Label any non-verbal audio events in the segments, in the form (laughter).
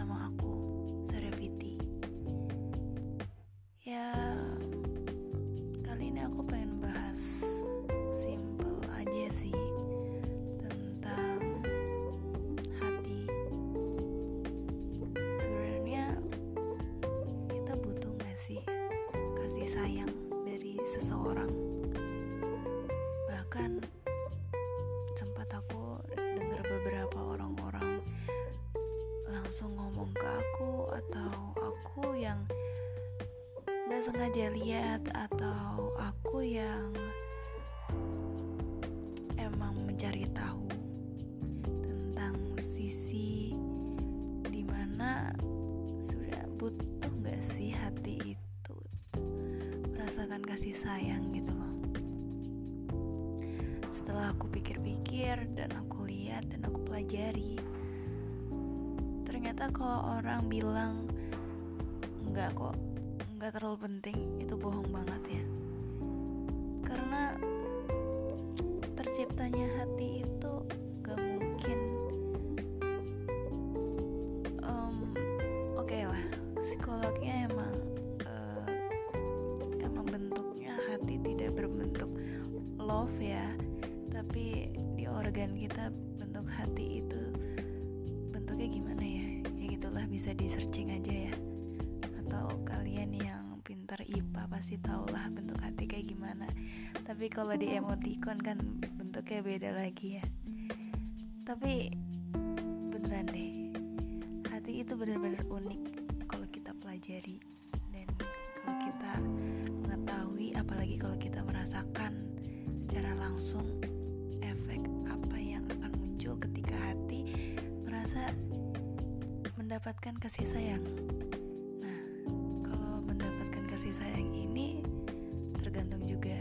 bersama aku, yang gak sengaja lihat atau aku yang emang mencari tahu tentang sisi di mana sudah butuh gak sih hati itu? Merasakan kasih sayang gitu loh. Setelah aku pikir-pikir dan aku lihat dan aku pelajari ternyata kalau orang bilang enggak kok. Enggak terlalu penting. Itu bohong banget ya. Karena terciptanya hati itu gak mungkin. Em, oke lah. Psikolognya emang eh, emang bentuknya hati tidak berbentuk love ya. Tapi di organ kita bentuk hati itu bentuknya gimana ya? Ya gitulah bisa di searching aja ya gimana. Tapi kalau di emoticon kan bentuknya beda lagi ya. Tapi beneran deh hati itu benar-benar unik kalau kita pelajari dan kalau kita mengetahui apalagi kalau kita merasakan secara langsung efek apa yang akan muncul ketika hati merasa mendapatkan kasih sayang. Nah kalau mendapatkan kasih sayang ini tergantung juga.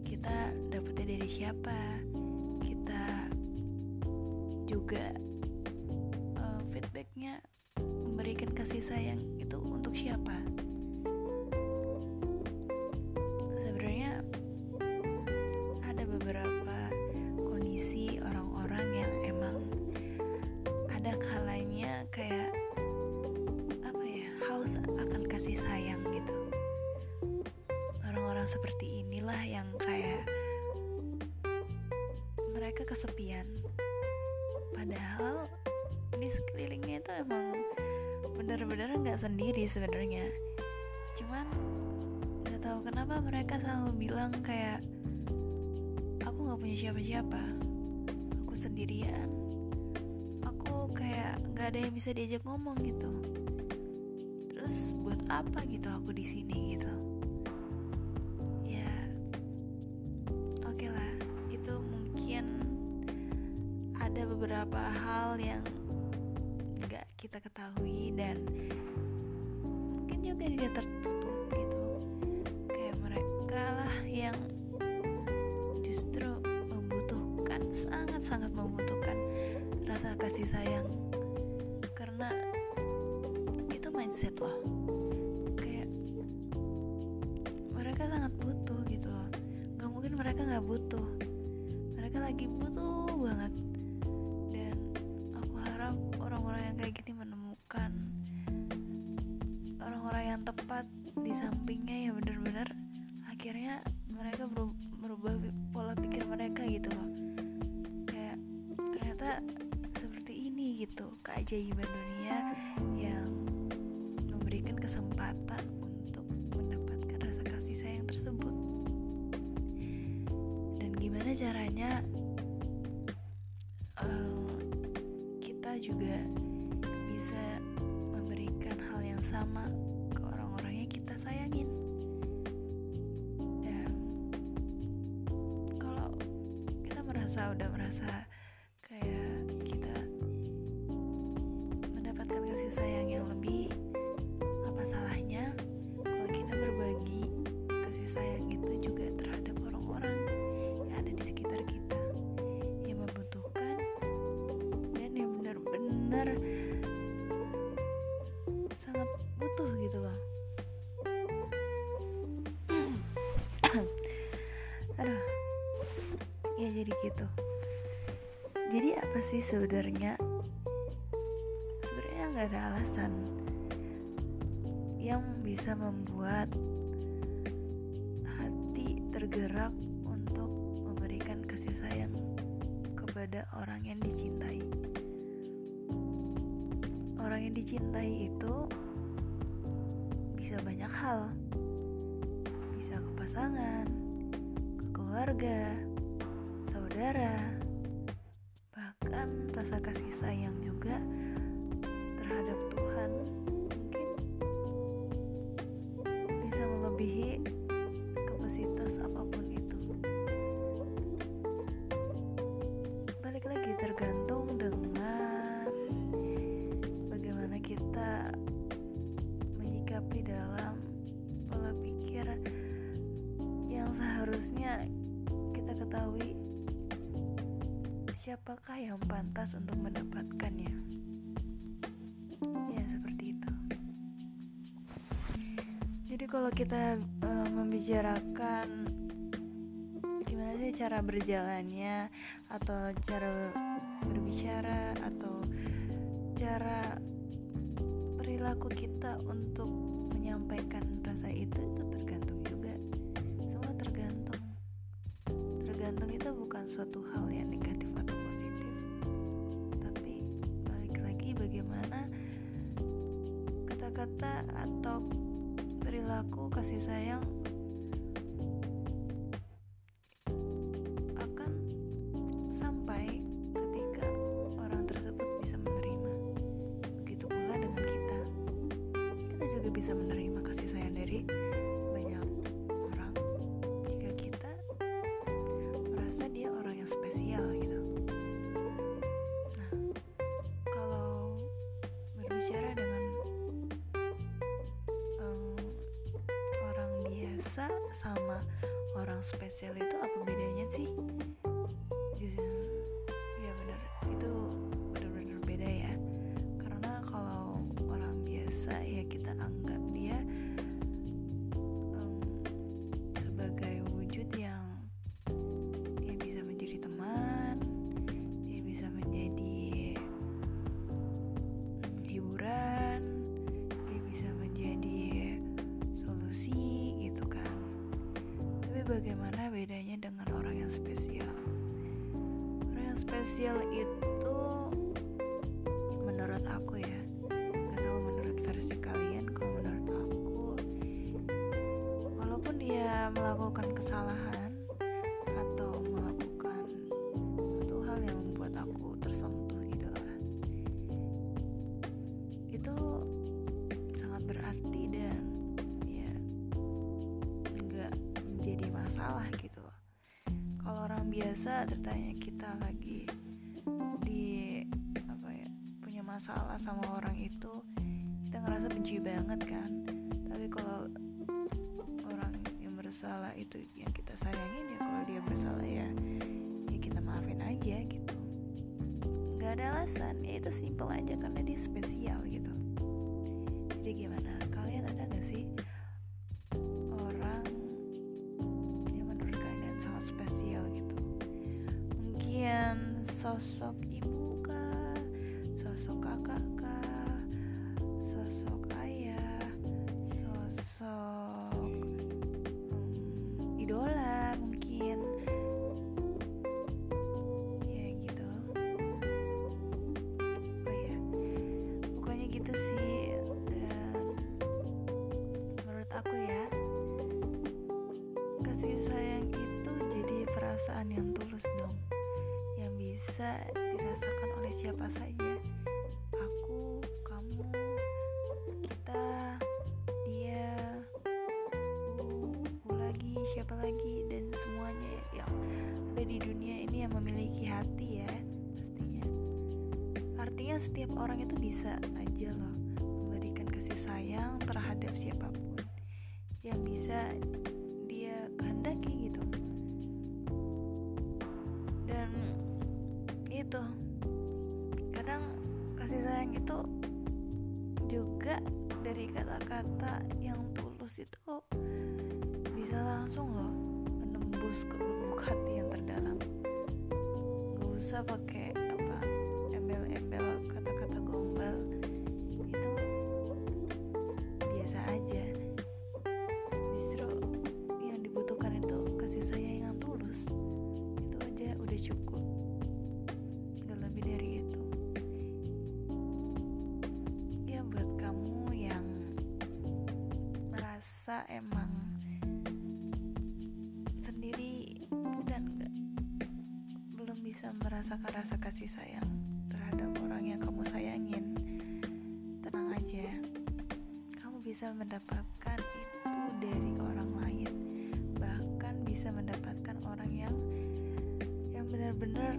Kita dapetnya dari siapa? Kita juga eh, feedbacknya memberikan kasih sayang itu untuk siapa sendiri sebenarnya. Cuman nggak tahu kenapa mereka selalu bilang kayak aku nggak punya siapa-siapa. Aku sendirian. Aku kayak nggak ada yang bisa diajak ngomong gitu. Terus buat apa gitu aku di sini gitu. Ya oke lah. Itu mungkin ada beberapa hal yang nggak kita ketahui dia tertutup gitu. Kayak mereka lah yang justru membutuhkan sangat-sangat membutuhkan rasa kasih sayang. Karena itu mindset loh seperti ini gitu keajaiban dunia yang memberikan kesempatan untuk mendapatkan rasa kasih sayang tersebut. Dan gimana caranya eh, kita juga bisa memberikan hal yang sama mendapatkan kasih sayang yang lebih. Apa salahnya kalau kita berbagi kasih sayang itu juga terhadap orang-orang yang ada di sekitar kita? Yang membutuhkan dan yang benar-benar sangat butuh gitu loh. (clears throat) Aduh ya jadi gitu. Jadi apa sih sebenarnya ada alasan yang bisa membuat hati tergerak untuk memberikan kasih sayang kepada orang yang dicintai. Orang yang dicintai itu bisa banyak hal. Bisa ke pasangan ke keluarga saudara bahkan rasa kasih sayang juga siapakah yang pantas untuk mendapatkannya? Ya seperti itu. Jadi kalau kita uh, membicarakan gimana sih cara berjalannya atau cara berbicara atau cara perilaku kita untuk menyampaikan rasa itu itu tergantung juga. Semua tergantung. Tergantung itu bukan suatu hal bisa menerima kasih sayang dari banyak orang. Jika kita merasa dia orang yang spesial gitu. Nah kalau berbicara dengan um, orang biasa sama orang spesial itu apa bedanya sih biasa tertanya kita lagi di apa ya punya masalah sama orang itu kita ngerasa benci banget kan? Tapi kalau orang yang bersalah itu yang kita sayangin ya kalau dia bersalah ya ya kita maafin aja gitu. Nggak ada alasan ya itu simple aja karena dia spesial gitu. Jadi gimana bisa dirasakan oleh siapa saja. Aku kamu kita dia bu lagi siapa lagi dan semuanya yang ada di dunia ini yang memiliki hati ya pastinya. Artinya setiap orang itu bisa aja loh memberikan kasih sayang terhadap siapa pun. Yang bisa itu kadang kasih sayang itu juga dari kata-kata yang tulus itu bisa langsung loh menembus ke lubuk hati yang terdalam. Nggak usah pakai merasa emang sendiri dan gak, belum bisa merasakan rasa kasih sayang terhadap orang yang kamu sayangin. Tenang aja kamu bisa mendapatkan itu dari orang lain. Bahkan bisa mendapatkan orang yang yang benar-benar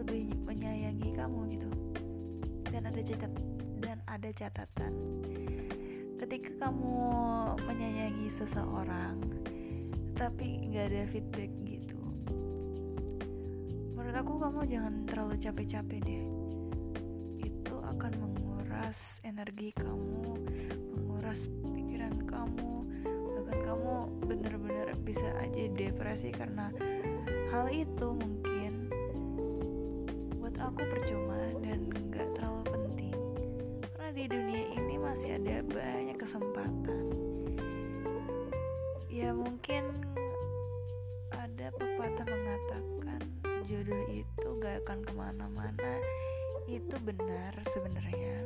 lebih menyayangi kamu gitu. Dan ada catat dan ada catatan ketika kamu menyayangi seseorang tapi nggak ada feedback gitu menurut aku kamu jangan terlalu capek-capek deh. Itu akan menguras energi kamu menguras pikiran kamu bahkan kamu bener-bener bisa aja depresi karena hal itu mungkin buat aku percuma dan nggak terlalu penting. Karena di dunia ini masih ada banyak kesempatan ya mungkin ada pepatah mengatakan jodoh itu gak akan ke mana-mana. Itu benar sebenarnya.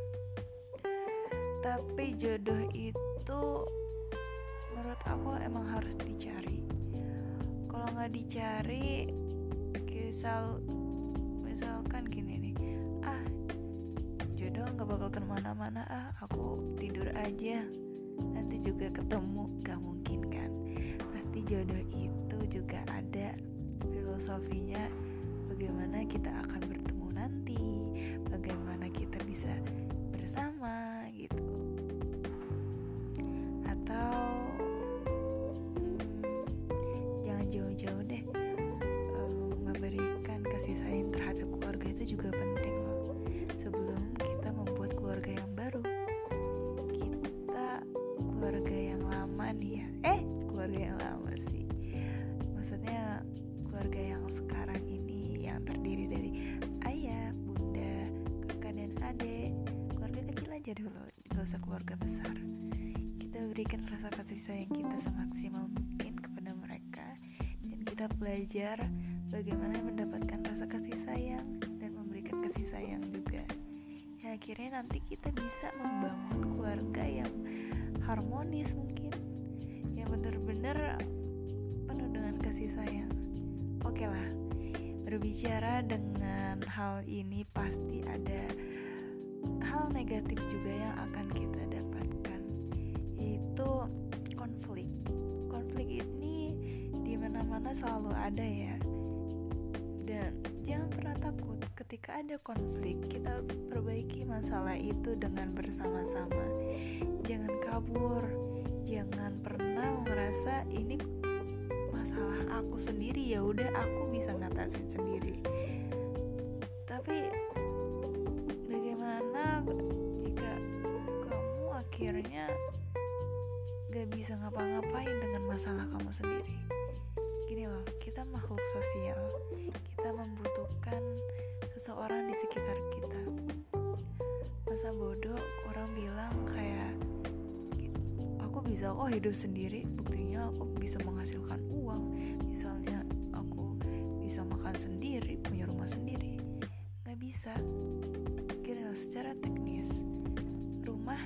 Tapi jodoh itu menurut aku emang harus dicari. Kalau nggak dicari misal misalkan gini nih. Ah jodoh nggak bakal ke mana-mana. Ah aku tidur aja nanti juga ketemu gak mungkin kan? Pasti jodoh itu juga ada filosofinya bagaimana kita akan dulu gak usah keluarga besar. Kita berikan rasa kasih sayang kita semaksimal mungkin kepada mereka. Dan kita belajar bagaimana mendapatkan rasa kasih sayang dan memberikan kasih sayang juga. Ya akhirnya nanti kita bisa membangun keluarga yang harmonis mungkin. Yang benar-benar penuh dengan kasih sayang. Oke lah berbicara dengan hal ini pasti ada hal negatif juga yang akan kita dapatkan yaitu konflik. Konflik ini di mana-mana selalu ada ya. Dan jangan pernah takut ketika ada konflik kita perbaiki masalah itu dengan bersama-sama. Jangan kabur jangan pernah merasa ini masalah aku sendiri ya udah aku bisa ngatasin sendiri bisa ngapa-ngapain dengan masalah kamu sendiri. Gini loh kita makhluk sosial. Kita membutuhkan seseorang di sekitar kita. Masa bodoh orang bilang kayak aku bisa kok hidup sendiri. Buktinya aku bisa menghasilkan uang. Misalnya aku bisa makan sendiri punya rumah sendiri. Nggak bisa. Loh secara teknis rumah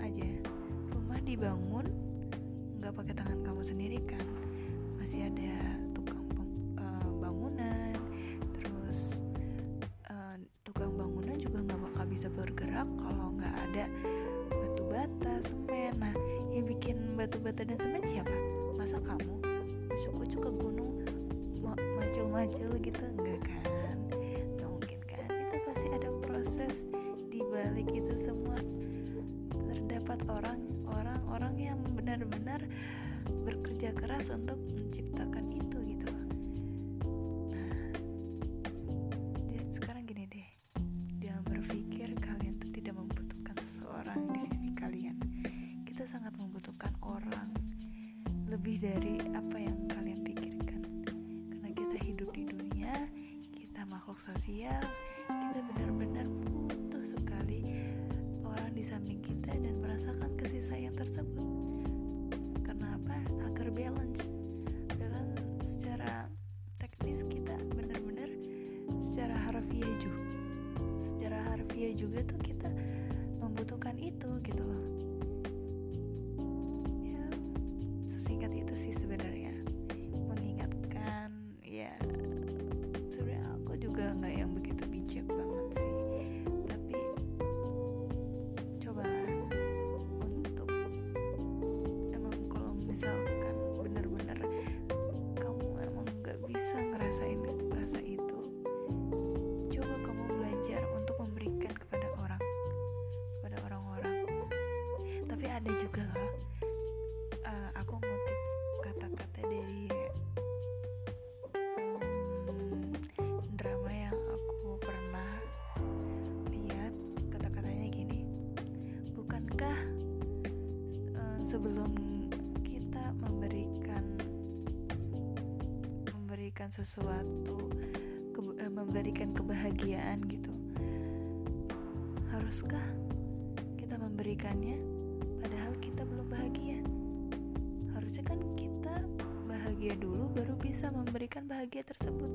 aja. Rumah dibangun pakai tangan kamu sendiri kan. Masih ada tukang eh, bangunan terus eh, tukang bangunan juga nggak bakal bisa bergerak kalau nggak ada batu bata semen. Nah yang bikin batu bata dan semen siapa? Masa kamu? Ucuk-ucuk ke gunung ma- macul-macul gitu? Enggak kan dari apa juga loh eh, aku ngutip kata-kata dari em, drama yang aku pernah lihat. Kata-katanya gini bukankah eh, sebelum kita memberikan memberikan sesuatu kebe- eh, memberikan kebahagiaan gitu haruskah kita memberikannya dulu baru bisa memberikan bahagia tersebut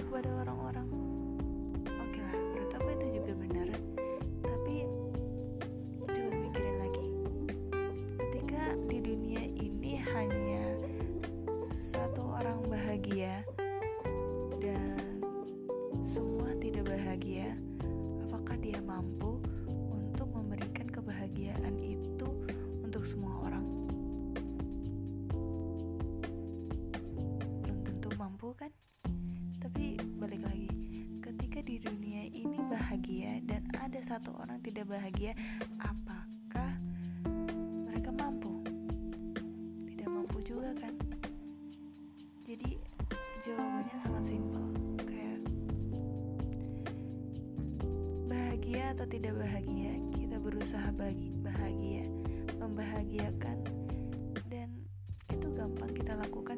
kepada orang-orang satu orang tidak bahagia apakah mereka mampu? Tidak mampu juga kan? Jadi jawabannya sangat simpel. Kayak bahagia atau tidak bahagia kita berusaha bagi bahagia membahagiakan dan itu gampang kita lakukan